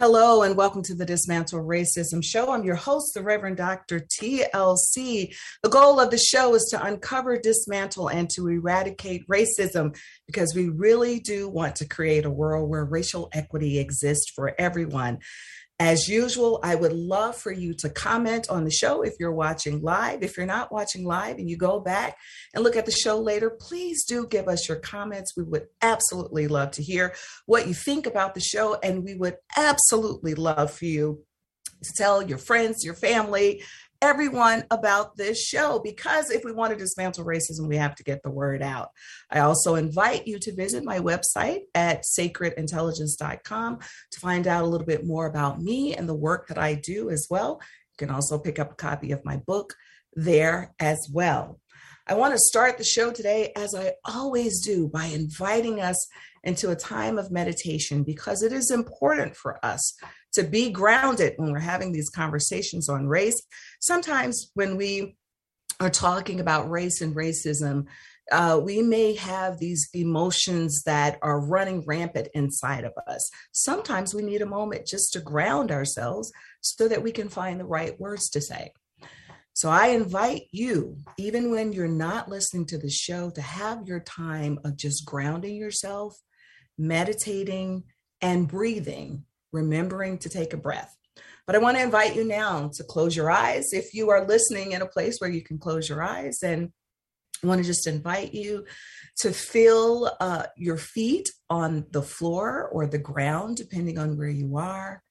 Hello and welcome to the Dismantle Racism Show. I'm your host, the Reverend Dr. TLC. The goal of the show is to uncover, dismantle, and to eradicate racism because we really do want to create a world where racial equity exists for everyone. As usual, I would love for you to comment on the show if you're watching live. If you're not watching live and you go back and look at the show later, please do give us your comments. We would absolutely love to hear what you think about the show, and we would absolutely love for you to tell your friends, your family, everyone about this show because if we want to dismantle racism, we have to get the word out. I also invite you to visit my website at sacredintelligence.com to find out a little bit more about me and the work that I do as well. You can also pick up a copy of my book there as well. I want to start the show today, as I always do, by inviting us into a time of meditation because it is important for us to be grounded when we're having these conversations on race. Sometimes when we are talking about race and racism, uh, we may have these emotions that are running rampant inside of us. Sometimes we need a moment just to ground ourselves so that we can find the right words to say. So I invite you, even when you're not listening to the show, to have your time of just grounding yourself, meditating, and breathing remembering to take a breath. But I want to invite you now to close your eyes. If you are listening in a place where you can close your eyes, and I want to just invite you to feel uh, your feet on the floor or the ground, depending on where you are.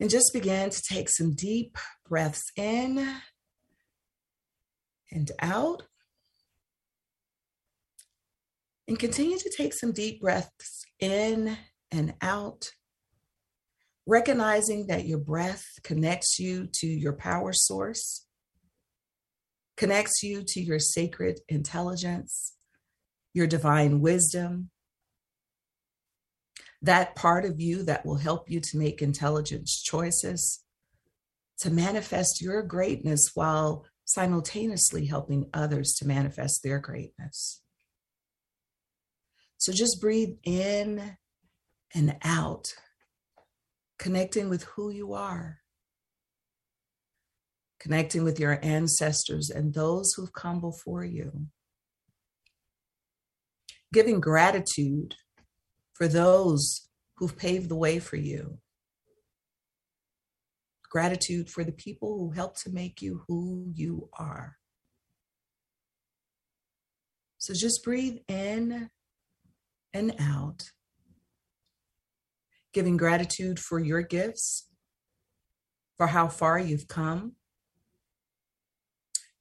And just begin to take some deep breaths in and out. And continue to take some deep breaths in and out recognizing that your breath connects you to your power source, connects you to your sacred intelligence, your divine wisdom, that part of you that will help you to make intelligent choices, to manifest your greatness while simultaneously helping others to manifest their greatness. So just breathe in and out connecting with who you are, connecting with your ancestors and those who've come before you, giving gratitude for those who've paved the way for you. Gratitude for the people who helped to make you who you are. So just breathe in and out giving gratitude for your gifts, for how far you've come.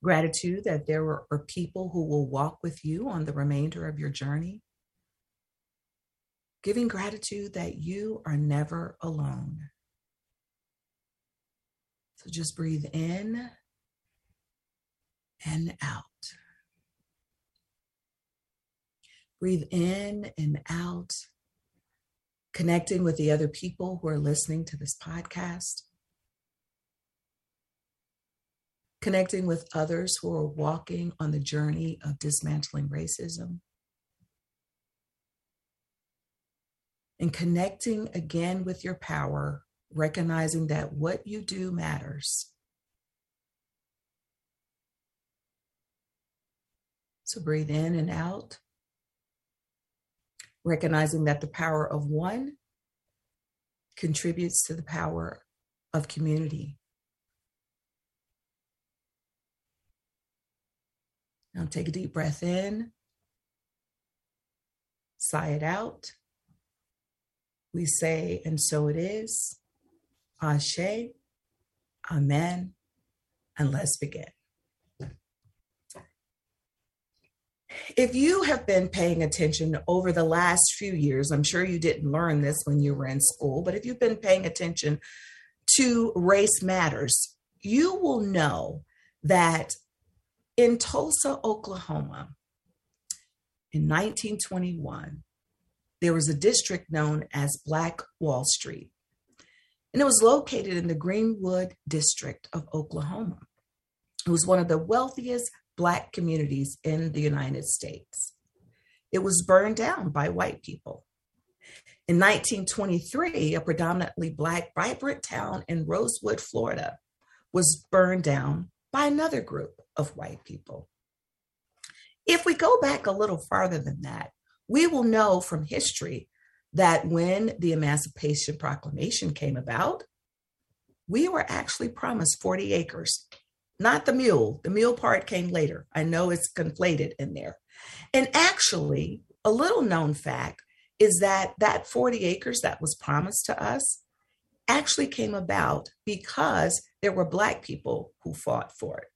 Gratitude that there are people who will walk with you on the remainder of your journey. Giving gratitude that you are never alone. So just breathe in and out. Breathe in and out connecting with the other people who are listening to this podcast, connecting with others who are walking on the journey of dismantling racism, and connecting again with your power, recognizing that what you do matters. So breathe in and out recognizing that the power of one contributes to the power of community. Now take a deep breath in, sigh it out. We say, and so it is. Ashe, Amen, and let's begin. If you have been paying attention over the last few years, I'm sure you didn't learn this when you were in school, but if you've been paying attention to race matters, you will know that in Tulsa, Oklahoma, in 1921, there was a district known as Black Wall Street, and it was located in the Greenwood district of Oklahoma. It was one of the wealthiest Black communities in the United States. It was burned down by white people. In 1923, a predominantly Black vibrant town in Rosewood, Florida, was burned down by another group of white people. If we go back a little farther than that, we will know from history that when the Emancipation Proclamation came about, we were actually promised 40 acres, not the mule. The mule part came later. I know it's conflated in there. And actually, a little known fact is that that 40 acres that was promised to us actually came about because there were Black people who fought for it.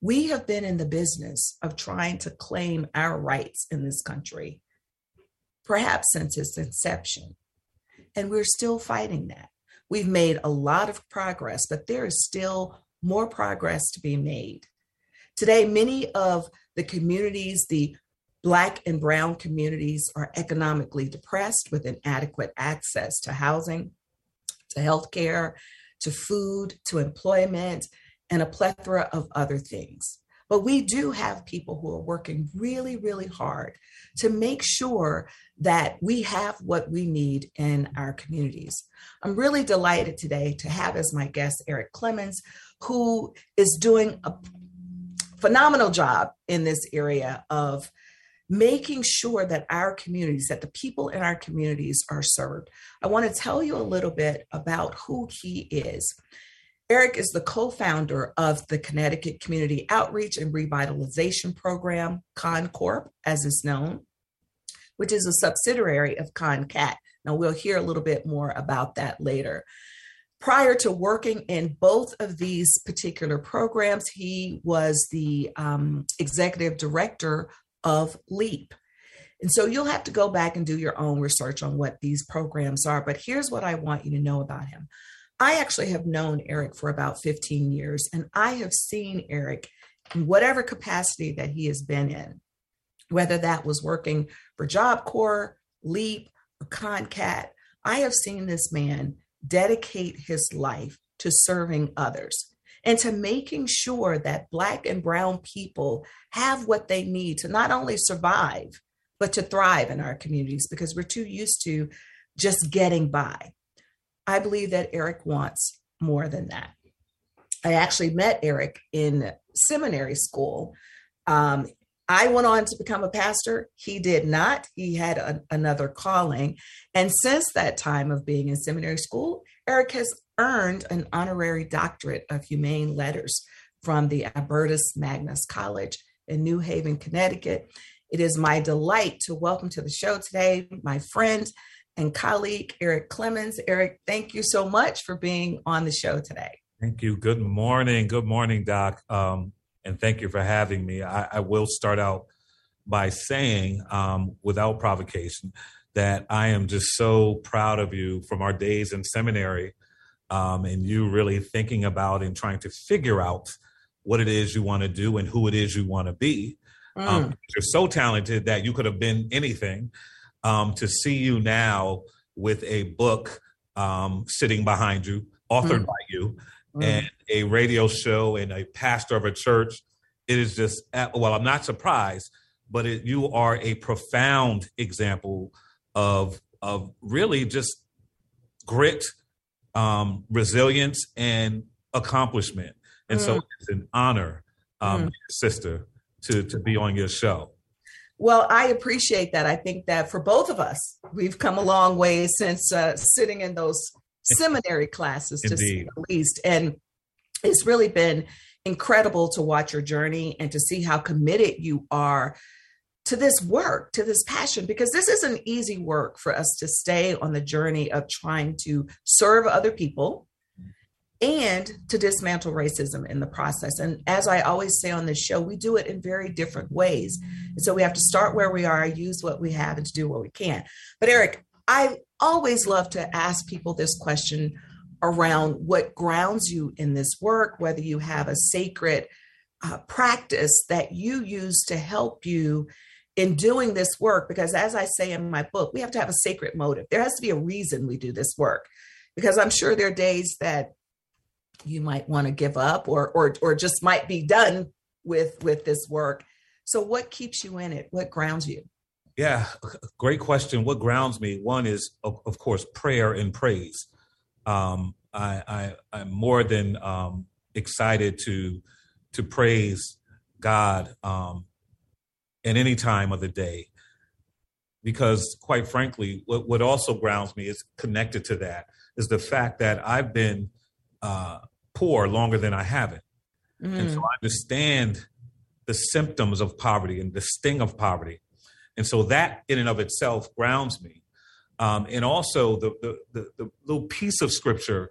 We have been in the business of trying to claim our rights in this country, perhaps since its inception. And we're still fighting that. We've made a lot of progress, but there is still more progress to be made. Today, many of the communities, the Black and Brown communities, are economically depressed with inadequate access to housing, to healthcare, to food, to employment, and a plethora of other things. But we do have people who are working really, really hard to make sure that we have what we need in our communities. I'm really delighted today to have as my guest Erik Clemons, who is doing a phenomenal job in this area of making sure that our communities, that the people in our communities are served. I want to tell you a little bit about who he is. Erik is the co founder of the Connecticut Community Outreach and Revitalization Program, ConnCORP, as is known, which is a subsidiary of ConnCAT. Now, we'll hear a little bit more about that later. Prior to working in both of these particular programs, he was the um, executive director of LEAP. And so you'll have to go back and do your own research on what these programs are. But here's what I want you to know about him I actually have known Erik for about 15 years, and I have seen Erik in whatever capacity that he has been in, whether that was working for Job Corps, LEAP, or ConnCAT. I have seen this man dedicate his life to serving others and to making sure that Black and Brown people have what they need to not only survive, but to thrive in our communities because we're too used to just getting by. I believe that Erik wants more than that. I actually met Erik in seminary school. Um, I went on to become a pastor. He did not. He had a, another calling. And since that time of being in seminary school, Erik has earned an honorary doctorate of humane letters from the Albertus Magnus College in New Haven, Connecticut. It is my delight to welcome to the show today my friend and colleague, Erik Clemons. Erik, thank you so much for being on the show today. Thank you. Good morning. Good morning, Doc. Um, and thank you for having me. I, I will start out by saying, um, without provocation, that I am just so proud of you from our days in seminary um, and you really thinking about and trying to figure out what it is you want to do and who it is you want to be. Um, mm. Um, you're so talented that you could have been anything um, to see you now with a book um, sitting behind you, authored mm. by you, mm. and a radio show and a pastor of a church. It is just, well, I'm not surprised, but it, you are a profound example of of really just grit, um, resilience, and accomplishment. And mm. so it's an honor, um, mm. sister, to to be on your show. Well, I appreciate that. I think that for both of us, we've come a long way since uh, sitting in those seminary classes, to say the least. And it's really been incredible to watch your journey and to see how committed you are to this work, to this passion, because this isn't easy work for us to stay on the journey of trying to serve other people and to dismantle racism in the process. And as I always say on this show, we do it in very different ways. And so we have to start where we are, use what we have, and to do what we can. But Erik, I always love to ask people this question around what grounds you in this work, whether you have a sacred uh, practice that you use to help you in doing this work. Because as I say in my book, we have to have a sacred motive. There has to be a reason we do this work. Because I'm sure there are days that you might want to give up or or or just might be done with with this work so what keeps you in it what grounds you Yeah, great question. What grounds me? One is, of, of course, prayer and praise. Um, I, I, am more than um, excited to to praise God um, at any time of the day, because quite frankly, what, what also grounds me is connected to that is the fact that I've been uh, poor longer than I haven't, mm. and so mm. I understand the symptoms of poverty and the sting of poverty. And so that in and of itself grounds me. Um, and also the, the, the, the, little piece of scripture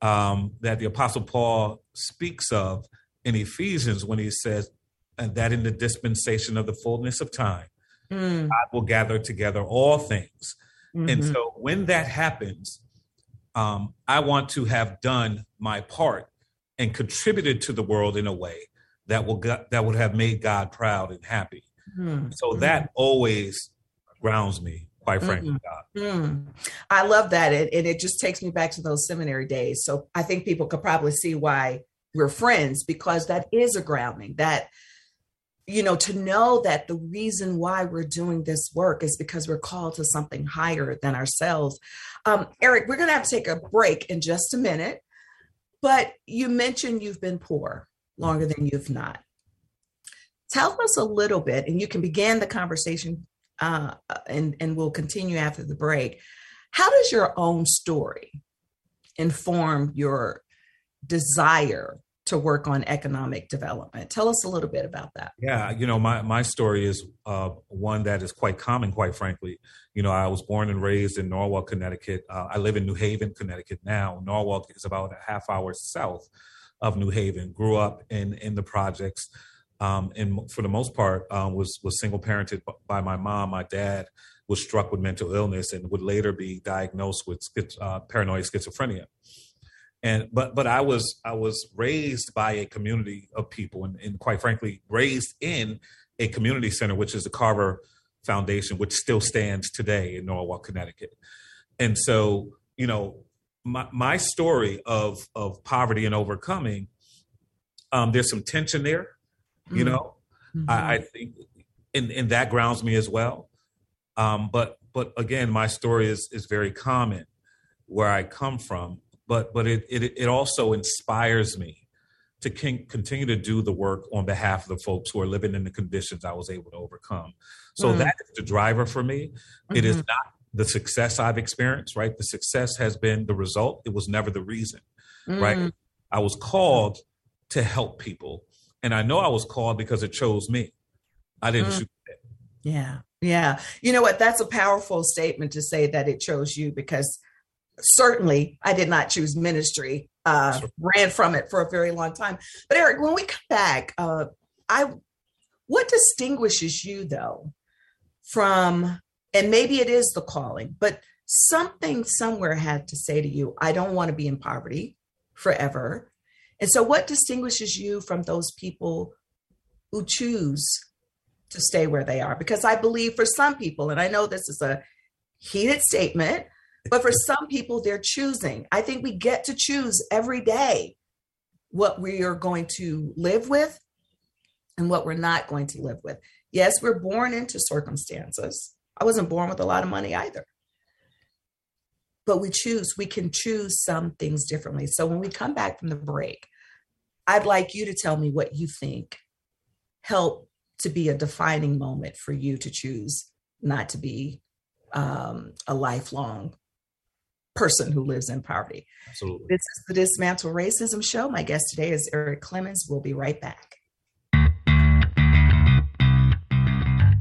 um, that the Apostle Paul speaks of in Ephesians when he says, and that in the dispensation of the fullness of time, mm. God will gather together all things. Mm-hmm. And so when that happens, um, I want to have done my part and contributed to the world in a way that will that would have made God proud and happy. Mm-hmm. So that always grounds me, quite frankly. Mm-hmm. I love that, and, and it just takes me back to those seminary days. So I think people could probably see why we're friends because that is a grounding. That you know to know that the reason why we're doing this work is because we're called to something higher than ourselves. Um, Erik, we're going to have to take a break in just a minute. But you mentioned you've been poor longer than you've not. Tell us a little bit, and you can begin the conversation uh, and, and we'll continue after the break. How does your own story inform your desire to work on economic development? Tell us a little bit about that. Yeah, you know, my, my story is uh, one that is quite common, quite frankly. You know, I was born and raised in Norwalk, Connecticut. Uh, I live in New Haven, Connecticut now. Norwalk is about a half hour south of New Haven. Grew up in in the projects, um, and for the most part um, was was single parented by my mom. My dad was struck with mental illness and would later be diagnosed with uh, paranoid schizophrenia. And but but I was I was raised by a community of people, and, and quite frankly, raised in a community center, which is the Carver Foundation, which still stands today in Norwalk, Connecticut. And so, you know, my, my story of of poverty and overcoming, um, there's some tension there. You mm-hmm. know, mm-hmm. I, I, think, and, and that grounds me as well. Um, but but again, my story is is very common where I come from. But but it it, it also inspires me to continue to do the work on behalf of the folks who are living in the conditions I was able to overcome. So mm. that is the driver for me. Mm-hmm. It is mm-hmm. not the success I've experienced, right? The success has been the result. It was never the reason, mm. right? I was called to help people. And I know I was called because it chose me. I didn't mm. choose it. Yeah. Yeah. You know what? That's a powerful statement to say that it chose you because certainly I did not choose ministry. Uh, sure. ran from it for a very long time. But Erik, when we come back, uh, I what distinguishes you though from and maybe it is the calling, but something somewhere had to say to you, I don't want to be in poverty forever. And so, what distinguishes you from those people who choose to stay where they are? Because I believe for some people, and I know this is a heated statement, but for some people, they're choosing. I think we get to choose every day what we are going to live with and what we're not going to live with. Yes, we're born into circumstances, I wasn't born with a lot of money either. But we choose, we can choose some things differently. So when we come back from the break, I'd like you to tell me what you think helped to be a defining moment for you to choose not to be um, a lifelong person who lives in poverty. Absolutely. This is the Dismantle Racism Show. My guest today is Erik Clemons. We'll be right back.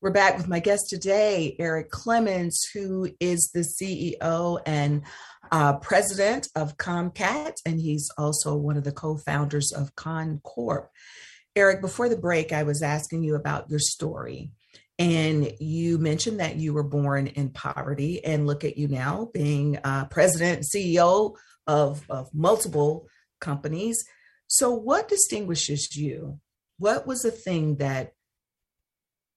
We're back with my guest today, Erik Clemons, who is the CEO and uh, president of ConnCAT, and he's also one of the co founders of ConnCORP. Erik, before the break, I was asking you about your story. And you mentioned that you were born in poverty, and look at you now being uh, president CEO of, of multiple companies. So, what distinguishes you? What was the thing that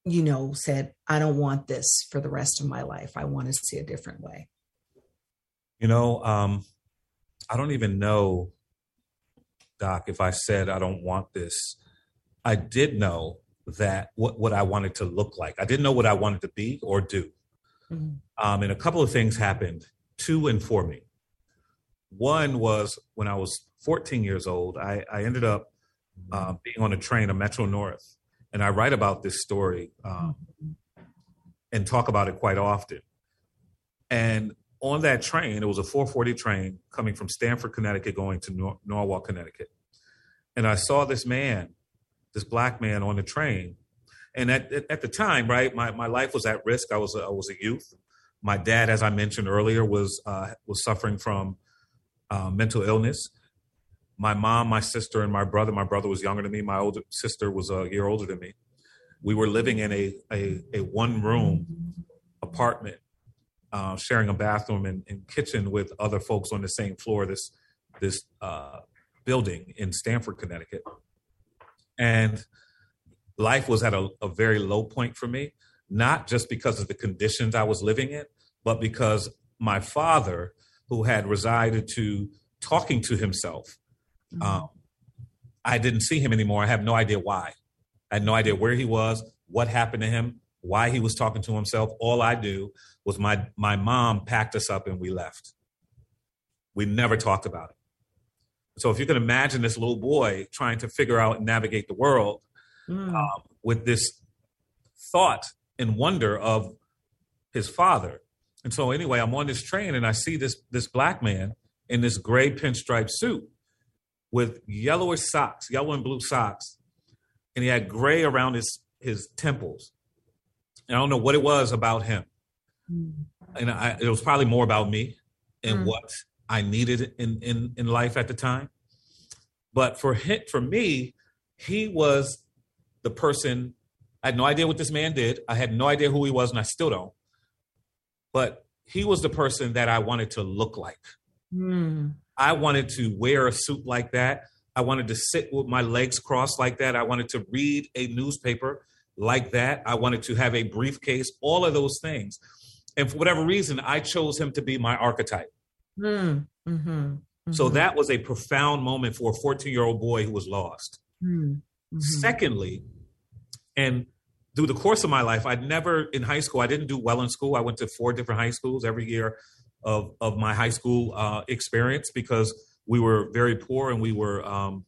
you know, said, I don't want this for the rest of my life. I want to see a different way? You know, um, I don't even know, Doc, if I said I don't want this. I did know that what, what I wanted to look like. I didn't know what I wanted to be or do. Mm-hmm. Um, and a couple of things happened to and for me. One was when I was 14 years old, I, I ended up uh, being on a train, a Metro North, and I write about this story um, and talk about it quite often. And on that train, it was a 440 train coming from Stamford, Connecticut, going to Nor- Norwalk, Connecticut. And I saw this man, this black man on the train. And at, at the time, right, my, my life was at risk. I was a, I was a youth. My dad, as I mentioned earlier, was uh, was suffering from uh, mental illness my mom, my sister, and my brother. My brother was younger than me. My older sister was a year older than me. We were living in a a, a one room apartment, uh, sharing a bathroom and, and, kitchen with other folks on the same floor. This this uh, building in Stamford, Connecticut, and life was at a, a very low point for me. Not just because of the conditions I was living in, but because my father, who had resided to talking to himself Mm-hmm. Um, I didn't see him anymore. I have no idea why. I had no idea where he was, what happened to him, why he was talking to himself. All I knew was my my mom packed us up and we left. We never talked about it. So if you can imagine this little boy trying to figure out and navigate the world mm. um, with this thought and wonder of his father. And so anyway, I'm on this train and I see this this black man in this gray pinstripe suit with yellowish socks, yellow and blue socks, and he had gray around his his temples. And I don't know what it was about him, mm. and I, it was probably more about me and mm. what I needed in in in life at the time. But for him, for me, he was the person. I had no idea what this man did. I had no idea who he was, and I still don't. But he was the person that I wanted to look like. Mm. I wanted to wear a suit like that. I wanted to sit with my legs crossed like that. I wanted to read a newspaper like that. I wanted to have a briefcase, all of those things. And for whatever reason, I chose him to be my archetype. Mm, mm-hmm, mm-hmm. So that was a profound moment for a 14 year old boy who was lost. Mm, mm-hmm. Secondly, and through the course of my life, I'd never in high school, I didn't do well in school. I went to four different high schools every year of, of my high school uh, experience because we were very poor and we were, um,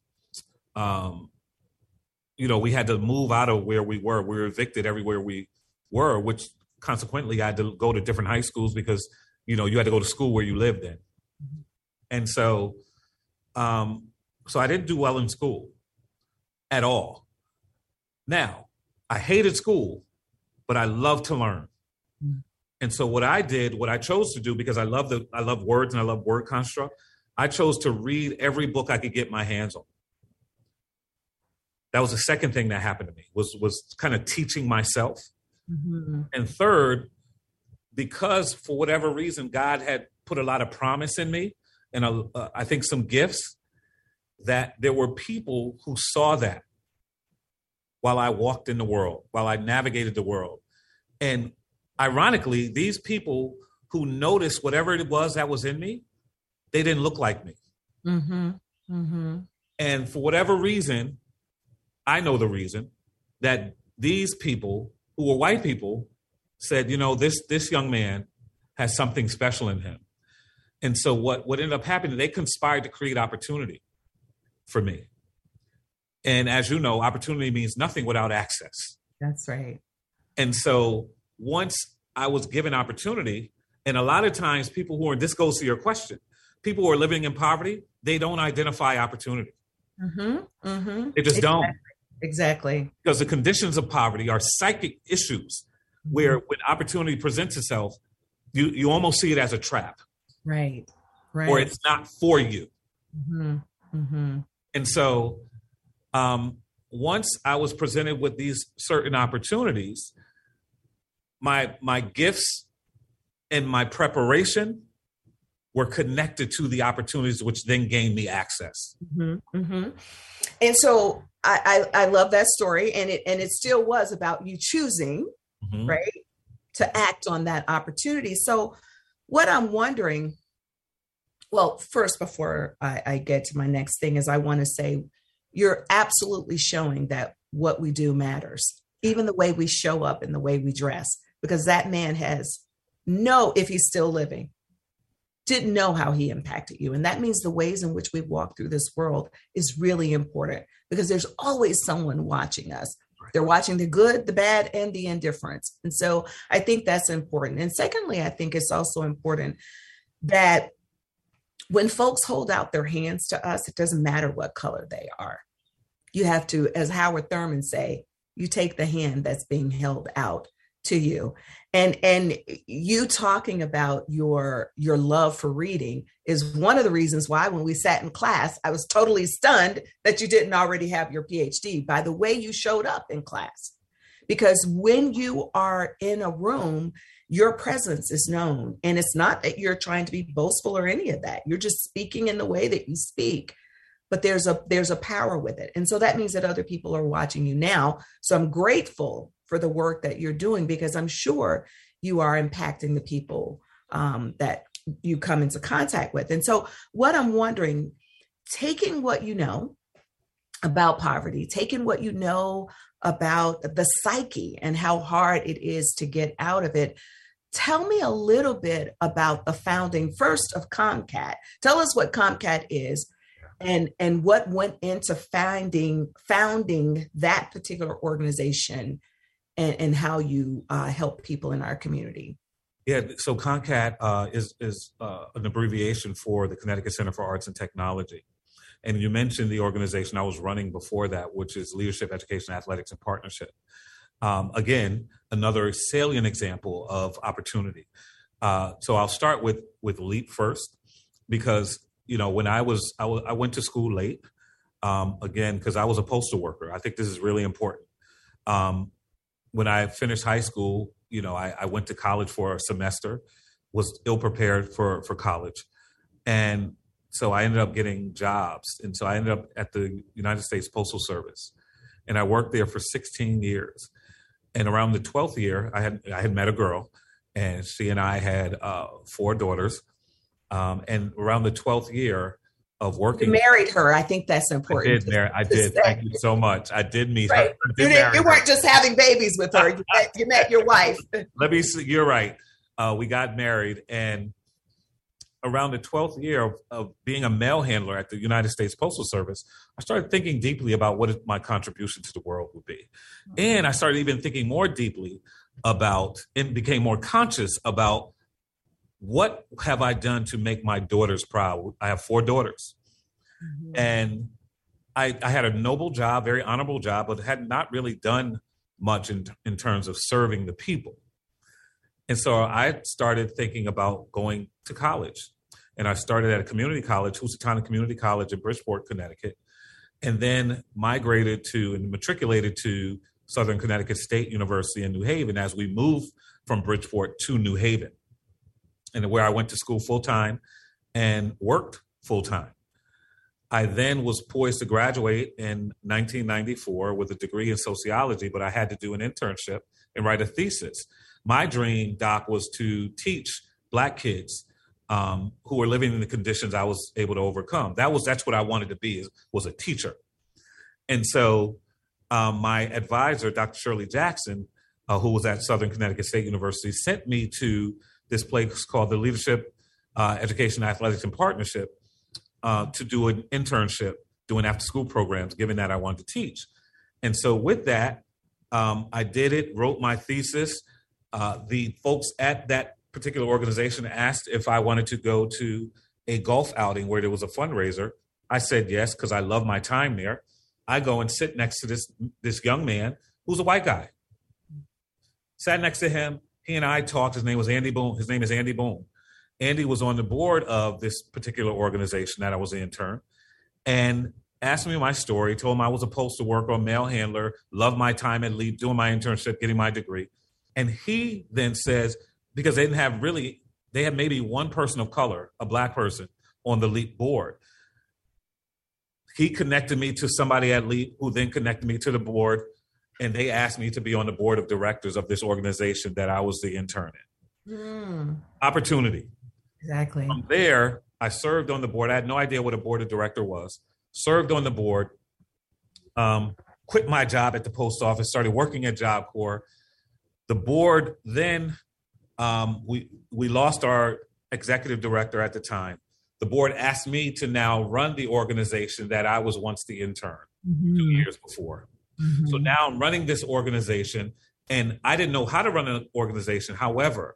um, you know, we had to move out of where we were. We were evicted everywhere we were, which consequently I had to go to different high schools because, you know, you had to go to school where you lived in. And so, um, so I didn't do well in school at all. Now, I hated school, but I love to learn. And so what I did, what I chose to do, because I love the I love words and I love word construct, I chose to read every book I could get my hands on. That was the second thing that happened to me was was kind of teaching myself. Mm-hmm. And third, because for whatever reason God had put a lot of promise in me and a, uh, I think some gifts that there were people who saw that while I walked in the world, while I navigated the world. And ironically, these people who noticed whatever it was that was in me, they didn't look like me. Mm-hmm. Mm-hmm. And for whatever reason, I know the reason that these people who were white people said, you know, this this young man has something special in him. And so what what ended up happening, they conspired to create opportunity for me. And as you know, opportunity means nothing without access. That's right. And so once I was given opportunity, and a lot of times people who are, this goes to your question, people who are living in poverty, they don't identify opportunity. Mm-hmm, mm-hmm. They just exactly. don't. Exactly. Because the conditions of poverty are psychic issues mm-hmm. where when opportunity presents itself, you, you almost see it as a trap. Right. Right. Or it's not for you. Mm-hmm. Mm-hmm. And so um, once I was presented with these certain opportunities, my my gifts and my preparation were connected to the opportunities, which then gained me access. Mm-hmm, mm-hmm. And so I, I, I love that story, and it and it still was about you choosing, mm-hmm. right, to act on that opportunity. So, what I'm wondering, well, first before I, I get to my next thing, is I want to say you're absolutely showing that what we do matters, even the way we show up and the way we dress, because that man has no, if he's still living, didn't know how he impacted you. And that means the ways in which we walk through this world is really important because there's always someone watching us. They're watching the good, the bad, and the indifference. And so I think that's important. And secondly, I think it's also important that when folks hold out their hands to us, it doesn't matter what color they are. You have to, as Howard Thurman say, you take the hand that's being held out to you. And and you talking about your your love for reading is one of the reasons why when we sat in class, I was totally stunned that you didn't already have your PhD by the way you showed up in class. Because when you are in a room, your presence is known. And it's not that you're trying to be boastful or any of that. You're just speaking in the way that you speak. But there's a there's a power with it. And so that means that other people are watching you now. So I'm grateful for the work that you're doing because I'm sure you are impacting the people um, that you come into contact with. And so what I'm wondering, taking what you know about poverty, taking what you know about the psyche and how hard it is to get out of it, Tell me a little bit about the founding first of ConnCAT. Tell us what ConnCAT is and and what went into founding founding that particular organization and, and how you uh, help people in our community. Yeah, so ConnCAT uh, is is uh, an abbreviation for the Connecticut Center for Arts and Technology. And you mentioned the organization I was running before that, which is Leadership, Education, Athletics, and Partnership. Um, again, another salient example of opportunity. Uh, so I'll start with with Leap first, because you know when I was I, w- I went to school late. Um, again, because I was a postal worker. I think this is really important. Um, when I finished high school, you know, I, I went to college for a semester, was ill prepared for for college, and so I ended up getting jobs, and so I ended up at the United States Postal Service, and I worked there for 16 years. And around the 12th year i had i had met a girl and she and i had uh, four daughters. Um, and around the 12th year of working. You married her. I think that's important. I did marry. I did. Thank you so much. I did meet right. her. Did you, did, you weren't just having babies with her. You met, you met your wife. Let me see. You're right. Uh, we got married, and around the 12th year of, of, being a mail handler at the United States Postal Service, I started thinking deeply about what my contribution to the world would be. And I started even thinking more deeply about and became more conscious about what have I done to make my daughters proud? I have four daughters. Mm-hmm. And I, I, had a noble job, very honorable job, but had not really done much in, in terms of serving the people. And so I started thinking about going to college. And I started at a community college, Housatonic Community College in Bridgeport, Connecticut, and then migrated to and matriculated to Southern Connecticut State University in New Haven as we moved from Bridgeport to New Haven and where I went to school full time and worked full time. I then was poised to graduate in 1994 with a degree in sociology, but I had to do an internship and write a thesis. My dream, Doc, was to teach Black kids um, who were living in the conditions I was able to overcome. That was that's what I wanted to be was a teacher. And so, um, my advisor, Dr. Shirley Jackson, uh, who was at Southern Connecticut State University, sent me to this place called the Leadership uh, Education Athletics and Partnership uh, to do an internship doing after school programs, given that I wanted to teach. And so with that, um, I did it, wrote my thesis. Uh, the folks at that particular organization asked if I wanted to go to a golf outing where there was a fundraiser. I said yes because I love my time there. I go and sit next to this this young man who's a white guy. Sat next to him, he and I talked. His name was Andy Boone. His name is Andy Boone. Andy was on the board of this particular organization that I was an intern and asked me my story, told him I was a postal worker, a mail handler, loved my time at LEAP, doing my internship, getting my degree. And he then says, because they didn't have really, they had maybe one person of color, a black person, on the LEAP board. He connected me to somebody at LEAP who then connected me to the board and they asked me to be on the board of directors of this organization that I was the intern in. Mm. Opportunity. Exactly. From there, I served on the board. I had no idea what a board of director was. Served on the board. Um, quit my job at the post office. Started working at Job Corps. The board then um, we we lost our executive director at the time. The board asked me to now run the organization that I was once the intern mm-hmm. two years before. Mm-hmm. So now I'm running this organization, and I didn't know how to run an organization. However,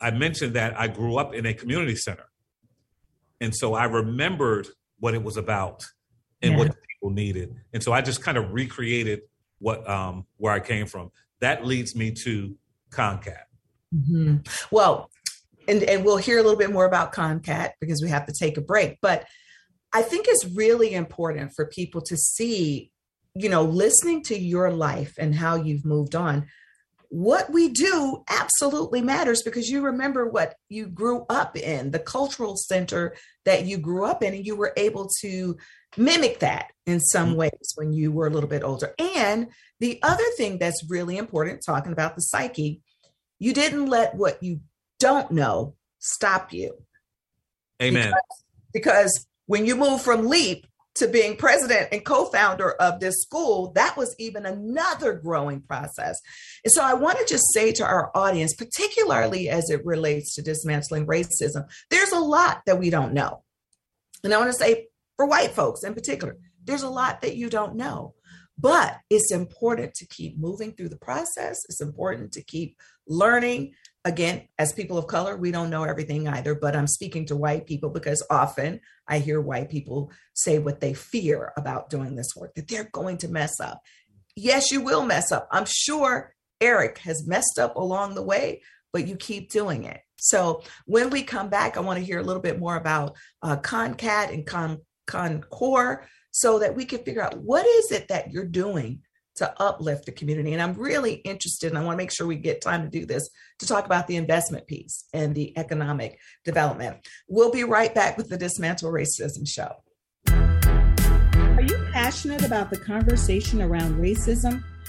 I mentioned that I grew up in a community center. And so I remembered what it was about and yeah. what people needed. And so I just kind of recreated what um, where I came from. That leads me to ConnCAT. Mm-hmm. Well, and, and we'll hear a little bit more about ConnCAT because we have to take a break. But I think it's really important for people to see you know, listening to your life and how you've moved on, what we do absolutely matters because you remember what you grew up in, the cultural center that you grew up in, and you were able to mimic that in some mm-hmm. ways when you were a little bit older. And the other thing that's really important, talking about the psyche, you didn't let what you don't know stop you. Amen. Because, because when you move from LEAP to being president and co-founder of this school that was even another growing process. And so i want to just say to our audience particularly as it relates to dismantling racism there's a lot that we don't know. And i want to say for white folks in particular there's a lot that you don't know. But it's important to keep moving through the process. It's important to keep learning again, as people of color, we don't know everything either, but I'm speaking to white people because often I hear white people say what they fear about doing this work, that they're going to mess up. Yes, you will mess up. I'm sure Erik has messed up along the way, but you keep doing it. So when we come back, I want to hear a little bit more about uh, ConnCAT and Con CONCOR so that we can figure out what is it that you're doing to uplift the community. And I'm really interested, and I want to make sure we get time to do this, to talk about the investment piece and the economic development. We'll be right back with the Dismantle Racism Show. Are you passionate about the conversation around racism?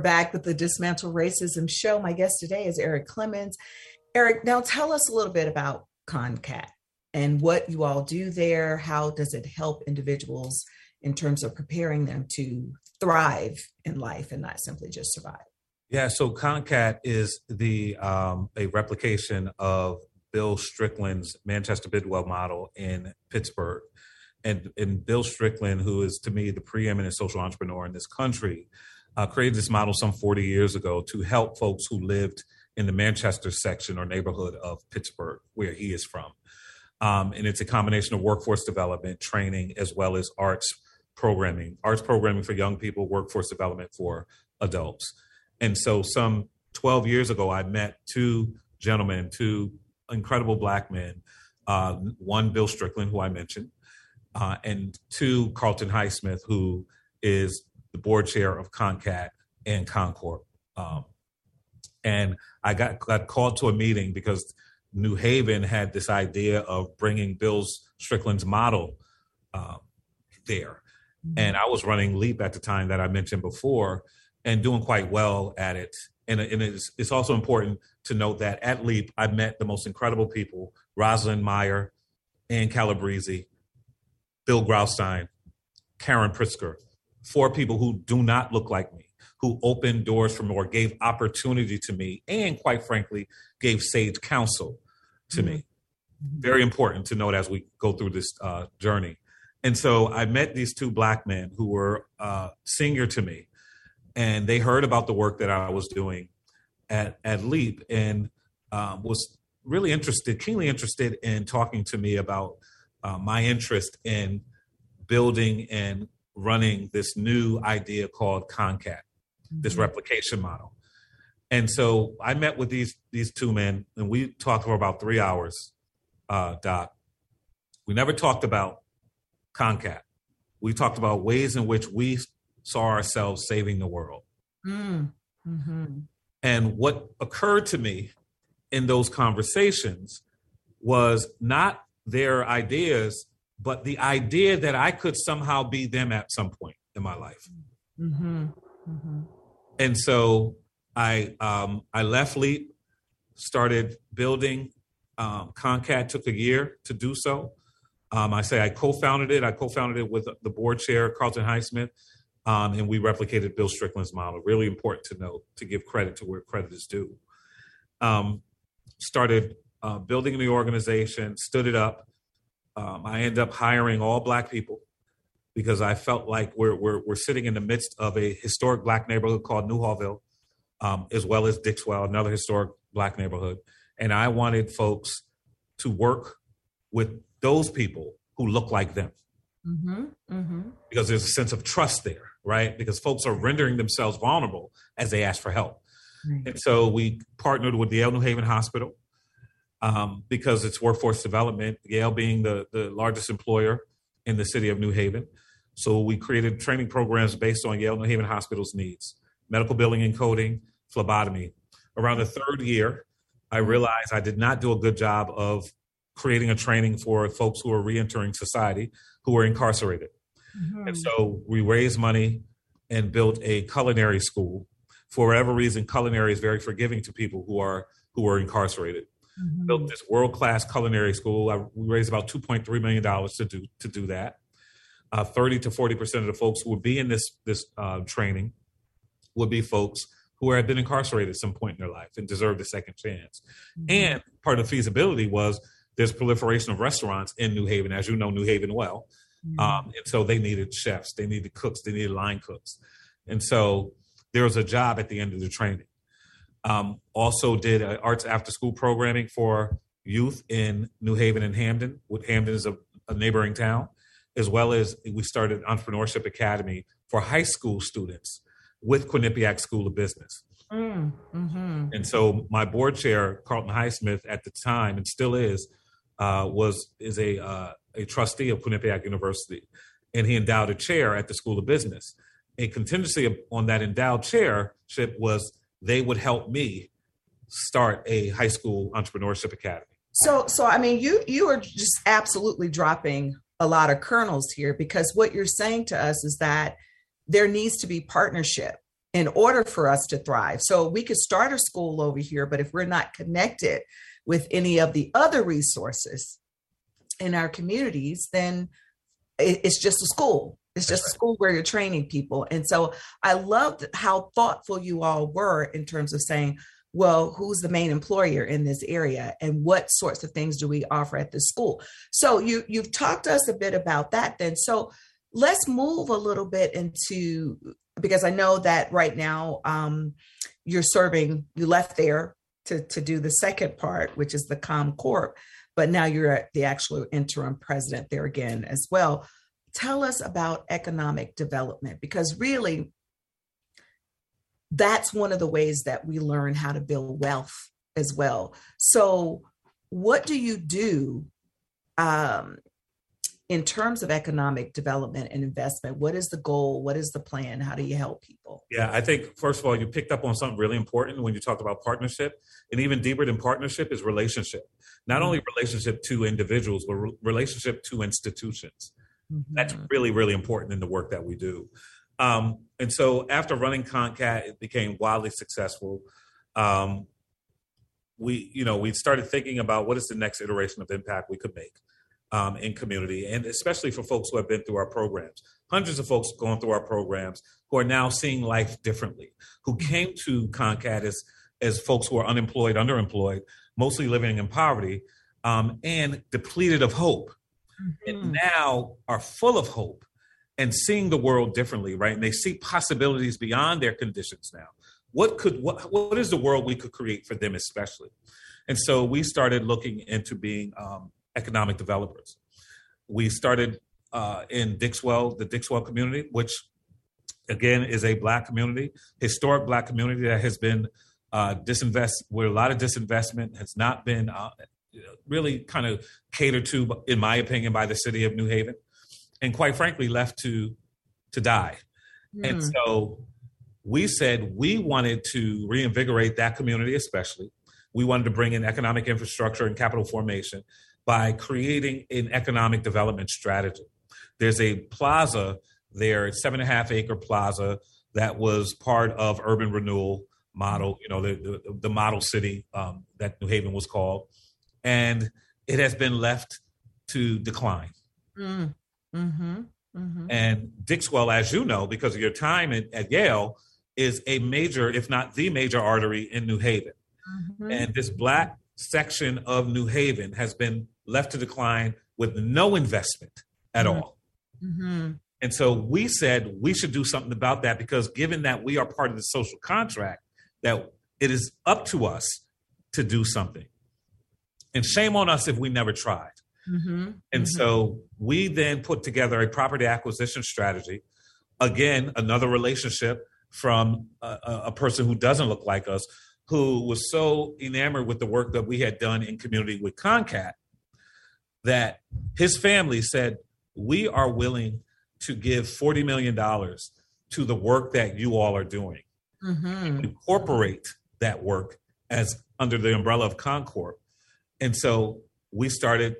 We're back with the Dismantle Racism Show. My guest today is Erik Clemons. Erik, now tell us a little bit about ConnCAT and what you all do there. How does it help individuals in terms of preparing them to thrive in life and not simply just survive? Yeah, so ConnCAT is the um, a replication of Bill Strickland's Manchester Bidwell model in Pittsburgh. And, and Bill Strickland, who is to me the preeminent social entrepreneur in this country, uh, created this model some 40 years ago to help folks who lived in the Manchester section or neighborhood of Pittsburgh, where he is from. Um, and it's a combination of workforce development, training, as well as arts programming, arts programming for young people, workforce development for adults. And so, some 12 years ago, I met two gentlemen, two incredible black men. Uh, one, Bill Strickland, who I mentioned, uh, and two, Carlton Highsmith, who is the board chair of ConnCAT and ConnCORP. Um, and I got, got called to a meeting because New Haven had this idea of bringing Bill's Strickland's model uh, there. Mm-hmm. And I was running Leap at the time that I mentioned before and doing quite well at it. And, and it's, it's also important to note that at Leap, I met the most incredible people Rosalind Meyer, Ann Calabrese, Bill Graustein, Karen Pritzker, four people who do not look like me, who opened doors for me or gave opportunity to me, and quite frankly, gave sage counsel to mm-hmm. me. Very important to note as we go through this uh, journey. And so I met these two black men who were uh, senior to me, and they heard about the work that I was doing at, at Leap and um, was really interested, keenly interested in talking to me about uh, my interest in building and running this new idea called ConnCAT, mm-hmm. this replication model. And so I met with these these two men, and we talked for about three hours. Uh, Doc, we never talked about ConnCAT. We talked about ways in which we saw ourselves saving the world. Mm. Mm-hmm. And what occurred to me in those conversations was not their ideas but the idea that I could somehow be them at some point in my life. Mm-hmm. Mm-hmm. And so I um, I left Leap, started building. Um, ConnCAT took a year to do so. Um, I say I co-founded it. I co-founded it with the board chair Carlton Highsmith, um, and we replicated Bill Strickland's model. Really important to note to give credit to where credit is due. Um, started uh, building the organization, stood it up, um, I ended up hiring all black people because I felt like we're, we're, we're sitting in the midst of a historic black neighborhood called Newhallville, um, as well as Dixwell, another historic black neighborhood, and I wanted folks to work with those people who look like them. Mm-hmm, mm-hmm. Because there's a sense of trust there, right? Because folks are rendering themselves vulnerable as they ask for help. Right. And so we partnered with the Yale New Haven Hospital um, because it's workforce development, Yale being the, the largest employer in the city of New Haven. So we created training programs based on Yale New Haven Hospital's needs medical billing and coding, phlebotomy. Around the third year, I realized I did not do a good job of creating a training for folks who are reentering society who were incarcerated. Mm-hmm. And so we raised money and built a culinary school. For whatever reason, culinary is very forgiving to people who are who are incarcerated. Mm-hmm. Built this world class culinary school. I, we raised about two point three million dollars to do to do that. Uh, Thirty to forty percent of the folks who would be in this this uh, training would be folks who had been incarcerated at some point in their life and deserved a second chance. Mm-hmm. And part of the feasibility was there's proliferation of restaurants in New Haven, as you know, New Haven well. Mm-hmm. Um, and so they needed chefs, they needed cooks, they needed line cooks. And so there was a job at the end of the training. Um, also did arts after school programming for youth in New Haven and Hampden. Hamden is a, a neighboring town, as well as we started entrepreneurship academy for high school students with Quinnipiac School of Business. Mm, hmm And so my board chair, Carlton Highsmith, at the time and still is, uh, was is a uh, a trustee of Quinnipiac University, and he endowed a chair at the School of Business. A contingency on that endowed chairship was they would help me start a high school entrepreneurship academy. So, so I mean, you you are just absolutely dropping a lot of kernels here because what you're saying to us is that there needs to be partnership in order for us to thrive. So we could start a school over here, but if we're not connected with any of the other resources in our communities, then it's just a school. It's just a school where you're training people. And so I loved how thoughtful you all were in terms of saying, well, who's the main employer in this area and what sorts of things do we offer at the school? So you you've talked to us a bit about that then. So let's move a little bit into because I know that right now um, you're serving, you left there to, to do the second part, which is the ConnCORP, but now you're the actual interim president there again as well. Tell us about economic development because really that's one of the ways that we learn how to build wealth as well. So, what do you do um, in terms of economic development and investment? What is the goal? What is the plan? How do you help people? Yeah i think first of all you picked up on something really important when you talked about partnership and even deeper than partnership is relationship. Not mm-hmm. only relationship to individuals but re- relationship to institutions mm-hmm. that's really really important in the work that we do um, and so after running ConnCAT it became wildly successful um, we you know we started thinking about what is the next iteration of impact we could make um, in community, and especially for folks who have been through our programs. Hundreds of folks going through our programs who are now seeing life differently, who came to ConnCAT as, as folks who are unemployed, underemployed, mostly living in poverty, um, and depleted of hope, mm-hmm. and now are full of hope and seeing the world differently, right? And they see possibilities beyond their conditions now. What could what what is the world we could create for them, especially? And so we started looking into being um, economic developers. We started uh, in Dixwell, the Dixwell community, which again is a black community, historic black community that has been uh, disinvest, where a lot of disinvestment has not been uh, really kind of catered to, in my opinion, by the city of New Haven, and quite frankly, left to to die. Mm. And so we said we wanted to reinvigorate that community, especially. We wanted to bring in economic infrastructure and capital formation by creating an economic development strategy. There's a plaza there, seven and a half acre plaza that was part of urban renewal model, you know, the, the, the model city um, that New Haven was called. And it has been left to decline. Mm. Mm-hmm. Mm-hmm. And Dixwell, as you know, because of your time at, at, Yale, is a major, if not the major artery in New Haven. Mm-hmm. And this black section of New Haven has been left to decline with no investment at mm-hmm. all. Mm-hmm. And so we said we should do something about that because given that we are part of the social contract, that it is up to us to do something. And shame on us if we never tried. Mm-hmm. And Mhm. so we then put together a property acquisition strategy. Again, another relationship from a, a- person who doesn't look like us, who was so enamored with the work that we had done in community with ConnCAT that his family said, We are willing to give $40 million to the work that you all are doing Mhm. incorporate that work as under the umbrella of ConnCORP. And so we started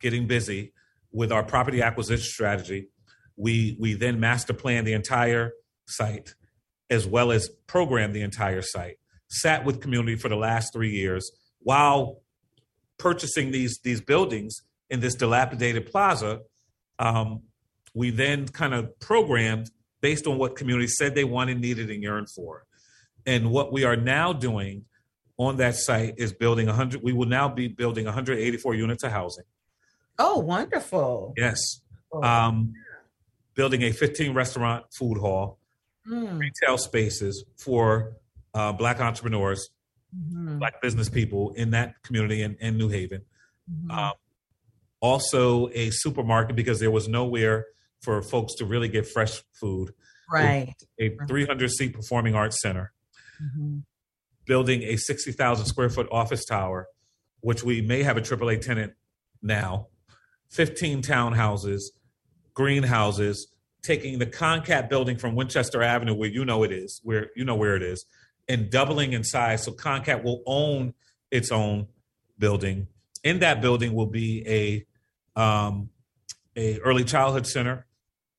getting busy with our property acquisition strategy. We we then master planned the entire site as well as programmed the entire site. Sat with community for the last three years while purchasing these these buildings in this dilapidated plaza. Um, we then kind of programmed based on what community said they wanted, needed, and yearned for. And what we are now doing on that site is building 100. We will now be building 184 units of housing. Oh, wonderful. Yes. Oh. Um, building a 15 restaurant food hall, Mm. retail spaces for uh, Black entrepreneurs, Mhm. Black business people in that community in, in New Haven. Mhm. Um, also, a supermarket because there was nowhere for folks to really get fresh food. right. A 300 seat performing arts center. Mhm. Building a 60,000 square foot office tower, which we may have a AAA tenant now, 15 townhouses, greenhouses, taking the ConnCAT building from Winchester Avenue, where you know it is, where you know where it is, and doubling in size. So ConnCAT will own its own building. In that building will be a um, a early childhood center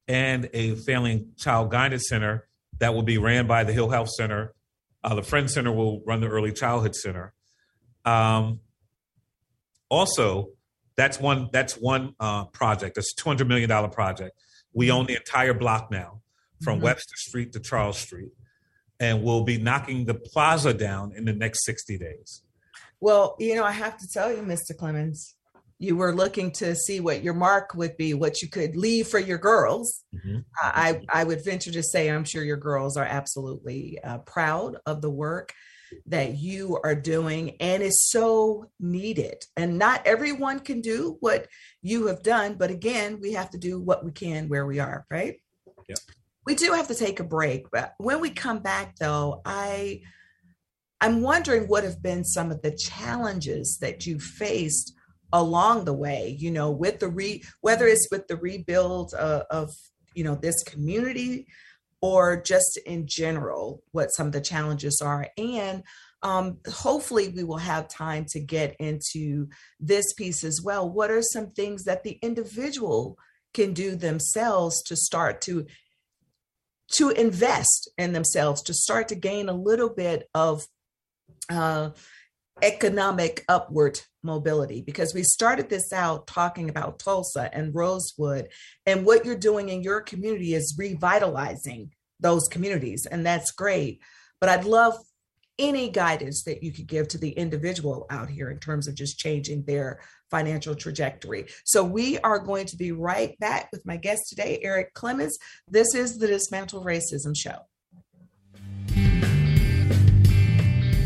and a family and child guidance center that will be ran by the Hill Health Center uh, the Friend Center will run the Early Childhood Center. Um, also, that's one that's one uh, project. That's a two hundred million dollar project. We own the entire block now, from Mhm. Webster Street to Charles Street, and we'll be knocking the plaza down in the next sixty days. Well, you know, I have to tell you, Mr. Clemons, you were looking to see what your mark would be, what you could leave for your girls. I, I would venture to say, I'm sure your girls are absolutely uh, proud of the work that you are doing and is so needed. And not everyone can do what you have done, but again, we have to do what we can where we are, right? Yep. We do have to take a break, but when we come back though, I I'm wondering what have been some of the challenges that you faced along the way, you know, with the re whether it's with the rebuild uh, of you know this community or just in general what some of the challenges are. And um, hopefully we will have time to get into this piece as well. What are some things that the individual can do themselves to start to to invest in themselves to start to gain a little bit of uh, economic upward mobility because we started this out talking about Tulsa and Rosewood and what you're doing in your community is revitalizing those communities and that's great but I'd love any guidance that you could give to the individual out here in terms of just changing their financial trajectory. So we are going to be right back with my guest today Erik Clemons. This is the Dismantle Racism show.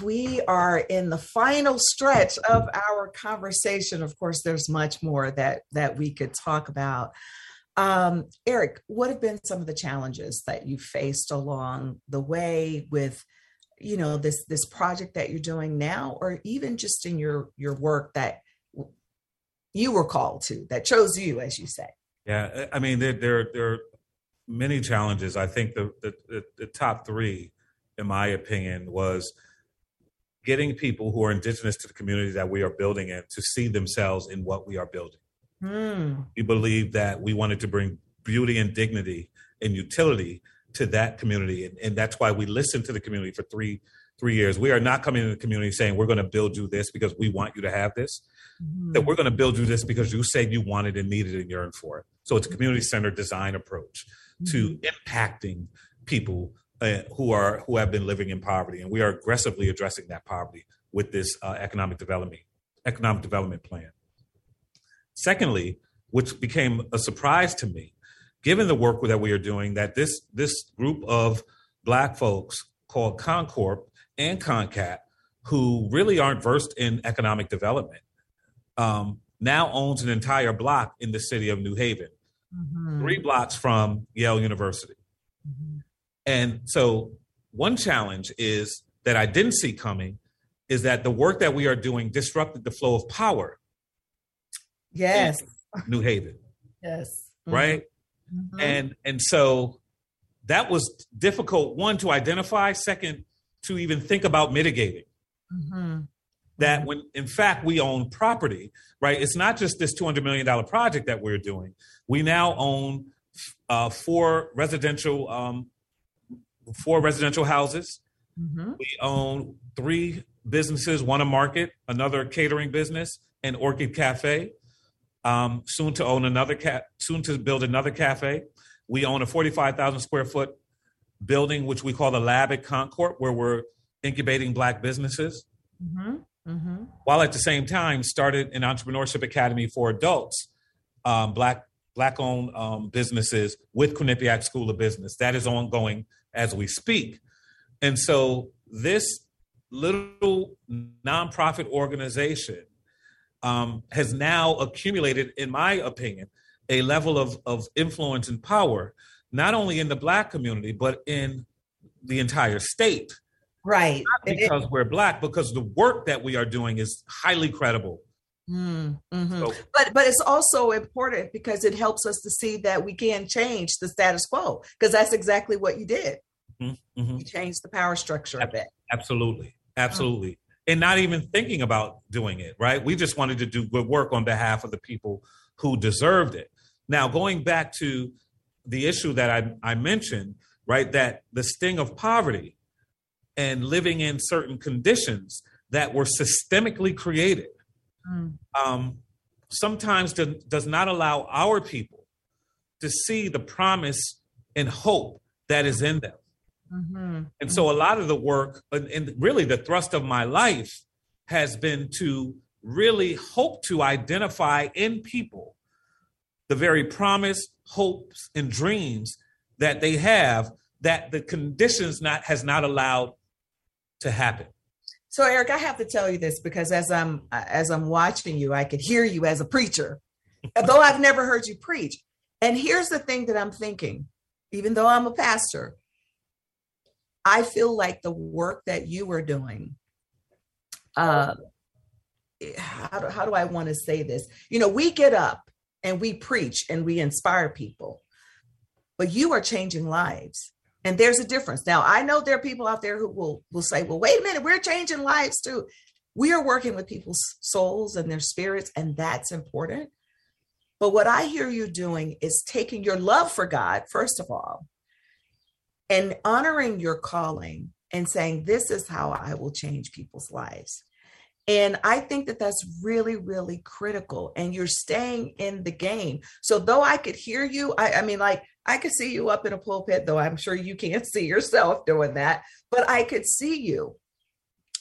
We are in the final stretch of our conversation. Of course, there's much more that that we could talk about. Um, Erik, what have been some of the challenges that you faced along the way with, you know, this this project that you're doing now, or even just in your your work that you were called to, that chose you, as you say? Yeah, I mean, there there, there are many challenges. I think the, the the, the top three, in my opinion, was getting people who are indigenous to the community that we are building in to see themselves in what we are building. Mm. We believe that we wanted to bring beauty and dignity and utility to that community, and, and that's why we listened to the community for three three years. We are not coming to the community saying we're going to build you this because we want you to have this. Mm-hmm. That we're going to build you this because you said you wanted and needed and yearned for it. So it's a community centered design approach to impacting people uh, who are who have been living in poverty, and we are aggressively addressing that poverty with this uh, economic development economic development plan. Secondly, which became a surprise to me, given the work that we are doing, that this this group of black folks called ConnCORP and ConnCAT, who really aren't versed in economic development, um, now owns an entire block in the city of New Haven, Mhm. three blocks from Yale University. Mhm. And so, one challenge is that I didn't see coming is that the work that we are doing disrupted the flow of power Yes. New Haven, Yes. right? Mhm. And and so that was difficult. One to identify. Second, to even think about mitigating. Mhm. That when in fact we own property, right? It's not just this two hundred million dollar project that we're doing. We now own uh, four residential um, four residential houses. Mhm. We own three businesses, one a market, another catering business, and Orchid Cafe. Um, soon to own another cat, soon to build another cafe. We own a 45,000 square foot building, which we call the Lab at ConnCORP, where we're incubating black businesses, Mhm. Mhm. while at the same time started an entrepreneurship academy for adults, um, black black owned um, businesses with Quinnipiac School of Business. That is ongoing as we speak. And so this little nonprofit organization um, has now accumulated, in my opinion, a level of, of influence and power, not only in the black community, but in the entire state. Right. Not it- because we're black, because the work that we are doing is highly credible. Mm, mhm. So, But but it's also important because it helps us to see that we can change the status quo because that's exactly what you did. Mhm, mhm. You changed the power structure a bit. Absolutely. Absolutely. And not even thinking about doing it, right? We just wanted to do good work on behalf of the people who deserved it. Now, going back to the issue that I, I mentioned, right? That the sting of poverty and living in certain conditions that were systemically created Mm. um, sometimes do, does not allow our people to see the promise and hope that is in them. Mhm. And so a lot of the work, and, and really the thrust of my life, has been to really hope to identify in people the very promise, hopes, and dreams that they have that the conditions not has not allowed to happen. So Erik, I have to tell you this because as I'm as I'm watching you, I could hear you as a preacher, though I've never heard you preach. And here's the thing that I'm thinking: even though I'm a pastor, I feel like the work that you are doing, uh, how do, how do I want to say this? You know, we get up and we preach and we inspire people, but you are changing lives. And there's a difference. Now, I know there are people out there who will will say, "Well, wait a minute, we're changing lives too." We are working with people's souls and their spirits, and that's important. But what I hear you doing is taking your love for God, first of all, and honoring your calling and saying, This is how I will change people's lives. And I think that that's really, really critical. And you're staying in the game. So, though I could hear you, I, I, mean, like, I could see you up in a pulpit, though I'm sure you can't see yourself doing that, but I could see you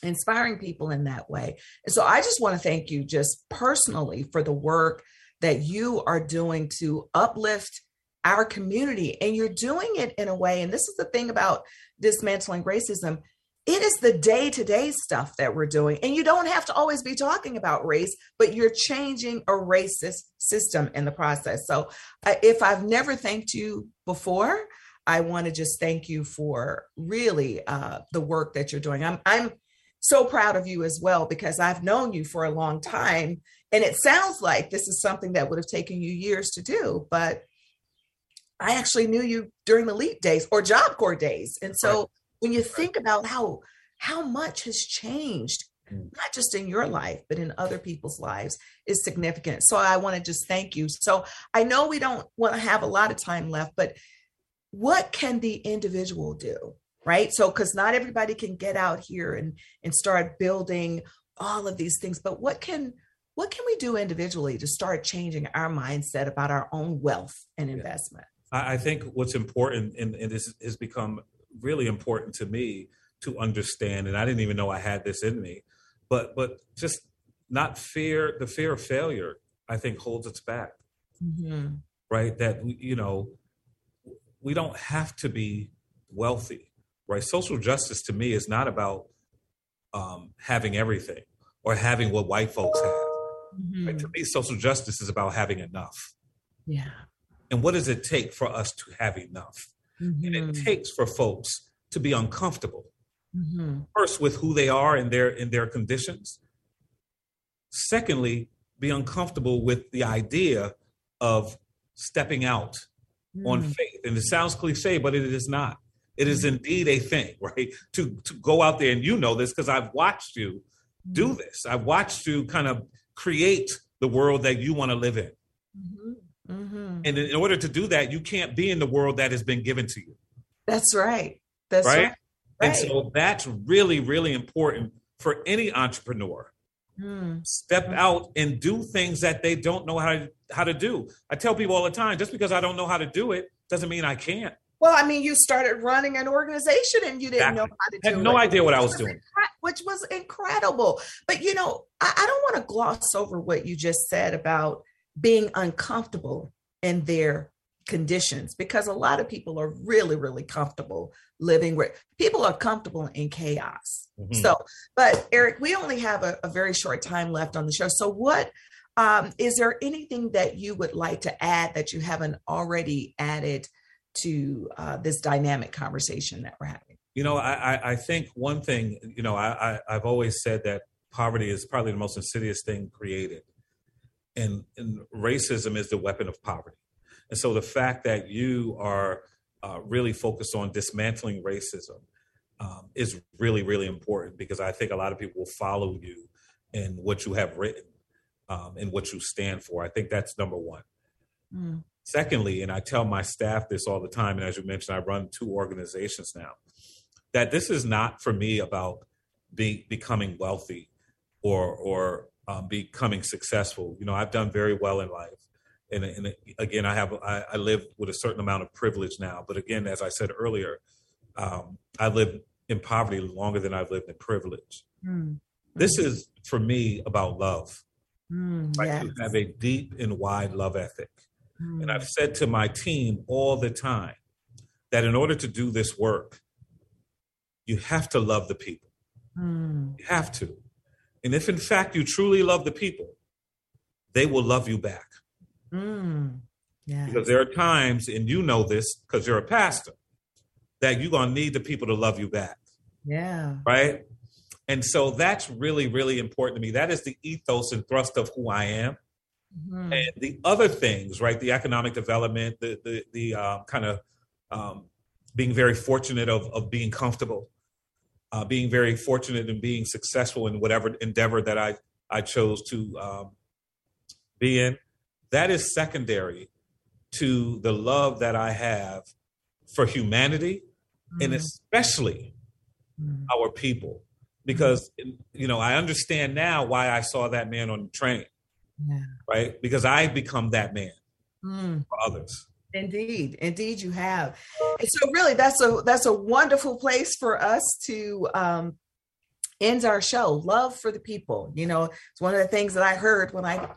inspiring people in that way. And so, I just want to thank you just personally for the work that you are doing to uplift our community. And you're doing it in a way, and this is the thing about dismantling racism it is the day to day stuff that we're doing. And you don't have to always be talking about race, but you're changing a racist system in the process. So uh, if I've never thanked you before, I want to just thank you for really uh, the work that you're doing. I'm, I'm so proud of you as well because I've known you for a long time. And it sounds like this is something that would have taken you years to do, but I actually knew you during the LEAP days or Job Corps days. And so right. when you think about how how much has changed mm. not just in your life but in other people's lives is significant. So i want to just thank you. So i know we don't want to have a lot of time left but what can the individual do right? So because not everybody can get out here and and start building all of these things but what can what can we do individually to start changing our mindset about our own wealth and investment i think what's important and, and this has become really important to me to understand and i didn't even know i had this in me but but just not fear the fear of failure i think holds us back mm-hmm. right that you know we don't have to be wealthy right social justice to me is not about um, having everything or having what white folks have mm-hmm. right? to me social justice is about having enough yeah and what does it take for us to have enough Mm-hmm. And it mm-hmm. takes for folks to be uncomfortable. Mm-hmm. First, with who they are and their in their conditions. Secondly, be uncomfortable with the idea of stepping out mm. on faith. And it sounds cliche, but it is not. It is mm-hmm. indeed a thing, right? To to go out there and you know this because I've watched you do mm-hmm. this. I've watched you kind of create the world that you want to live in. Mm-hmm. Mm-hmm. And in order to do that, you can't be in the world that has been given to you. That's right. That's right. right. And so that's really, really important for any entrepreneur. Mm. Step out and do things that they don't know how to, how to do. I tell people all the time, just because I don't know how to do it doesn't mean I can't. Well, I mean, you started running an organization and you didn't exactly. know how to do it. Had no idea what I was doing. Which was incredible. But you know, I, I don't want to gloss over what you just said about being uncomfortable in their conditions because a lot of people are really really comfortable living where people are comfortable in chaos. Mm-hmm. so but Erik we only have a, a, very short time left on the show. So what um, is there anything that you would like to add that you haven't already added to uh, this dynamic conversation that we're having? You know i i think one thing you know i, I i've always said that poverty is probably the most insidious thing created and, and racism is the weapon of poverty. And so the fact that you are uh, really focused on dismantling racism um, is really, really important because I think a lot of people will follow you in what you have written um, and what you stand for. I think that's number one. Mm. Secondly, and I tell my staff this all the time, and as you mentioned, I run two organizations now, that this is not for me about be, becoming wealthy or or um, becoming successful. You know, I've done very well in life. And, and again, I have I, I, live with a certain amount of privilege now. But again, as I said earlier, um, I live in poverty longer than I've lived in privilege. Mm. This is for me about love. Mm, right? yes. have a deep and wide love ethic. Mm. And I've said to my team all the time that in order to do this work, you have to love the people. Mm. You have to. And if in fact you truly love the people, they will love you back. Mm. Yeah. Because there are times, and you know this because you're a pastor, that you're going to need the people to love you back. Yeah. Right. And so that's really, really important to me. That is the ethos and thrust of who I am. Mhm. And the other things, right? The economic development, the the the uh, kind of um, being very fortunate of of being comfortable, uh, being very fortunate and being successful in whatever endeavor that I I chose to um, be in. That is secondary to the love that I have for humanity and Mhm. especially Mhm. our people because you know i understand now why i saw that man on the train Yeah. right because i've become that man Mm. for others Indeed, indeed, you have. And so, really, that's a that's a wonderful place for us to um, end our show. Love for the people. You know, it's one of the things that I heard when I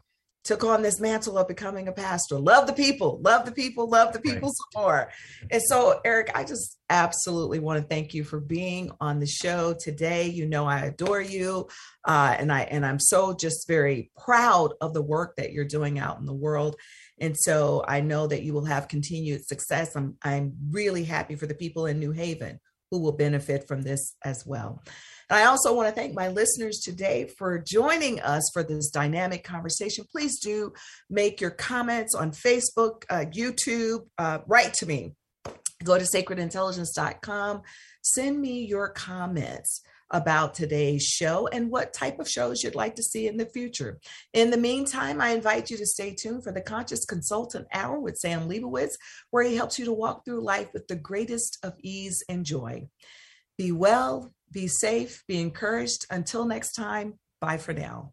took on this mantle of becoming a pastor. Love the people, love the people, love the people some more. And so, Erik, I just absolutely want to thank you for being on the show today. You know, I adore you, uh, and I and I'm so just very proud of the work that you're doing out in the world. And so I know that you will have continued success. I'm I'm really happy for the people in New Haven who will benefit from this as well. And I also want to thank my listeners today for joining us for this dynamic conversation. Please do make your comments on Facebook, uh, YouTube, uh, write to me. Go to sacredintelligence.com. Send me your comments about today's show and what type of shows you'd like to see in the future. In the meantime, I invite you to stay tuned for the Conscious Consultant Hour with Sam Leibowitz, where he helps you to walk through life with the greatest of ease and joy. Be well, be safe, be encouraged. Until next time, bye for now.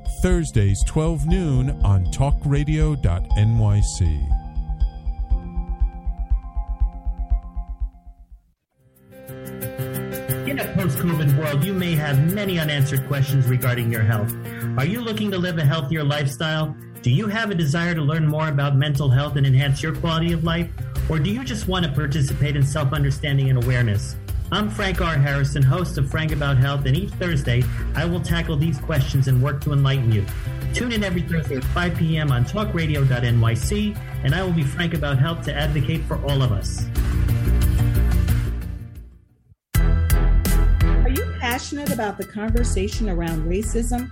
Thursdays 12 noon on talkradio.nyc. In a post COVID world, you may have many unanswered questions regarding your health. Are you looking to live a healthier lifestyle? Do you have a desire to learn more about mental health and enhance your quality of life? Or do you just want to participate in self understanding and awareness? I'm Frank R. Harrison, host of Frank About Health, and each Thursday I will tackle these questions and work to enlighten you. Tune in every Thursday at 5 p.m. on talkradio.nyc, and I will be frank about health to advocate for all of us. Are you passionate about the conversation around racism?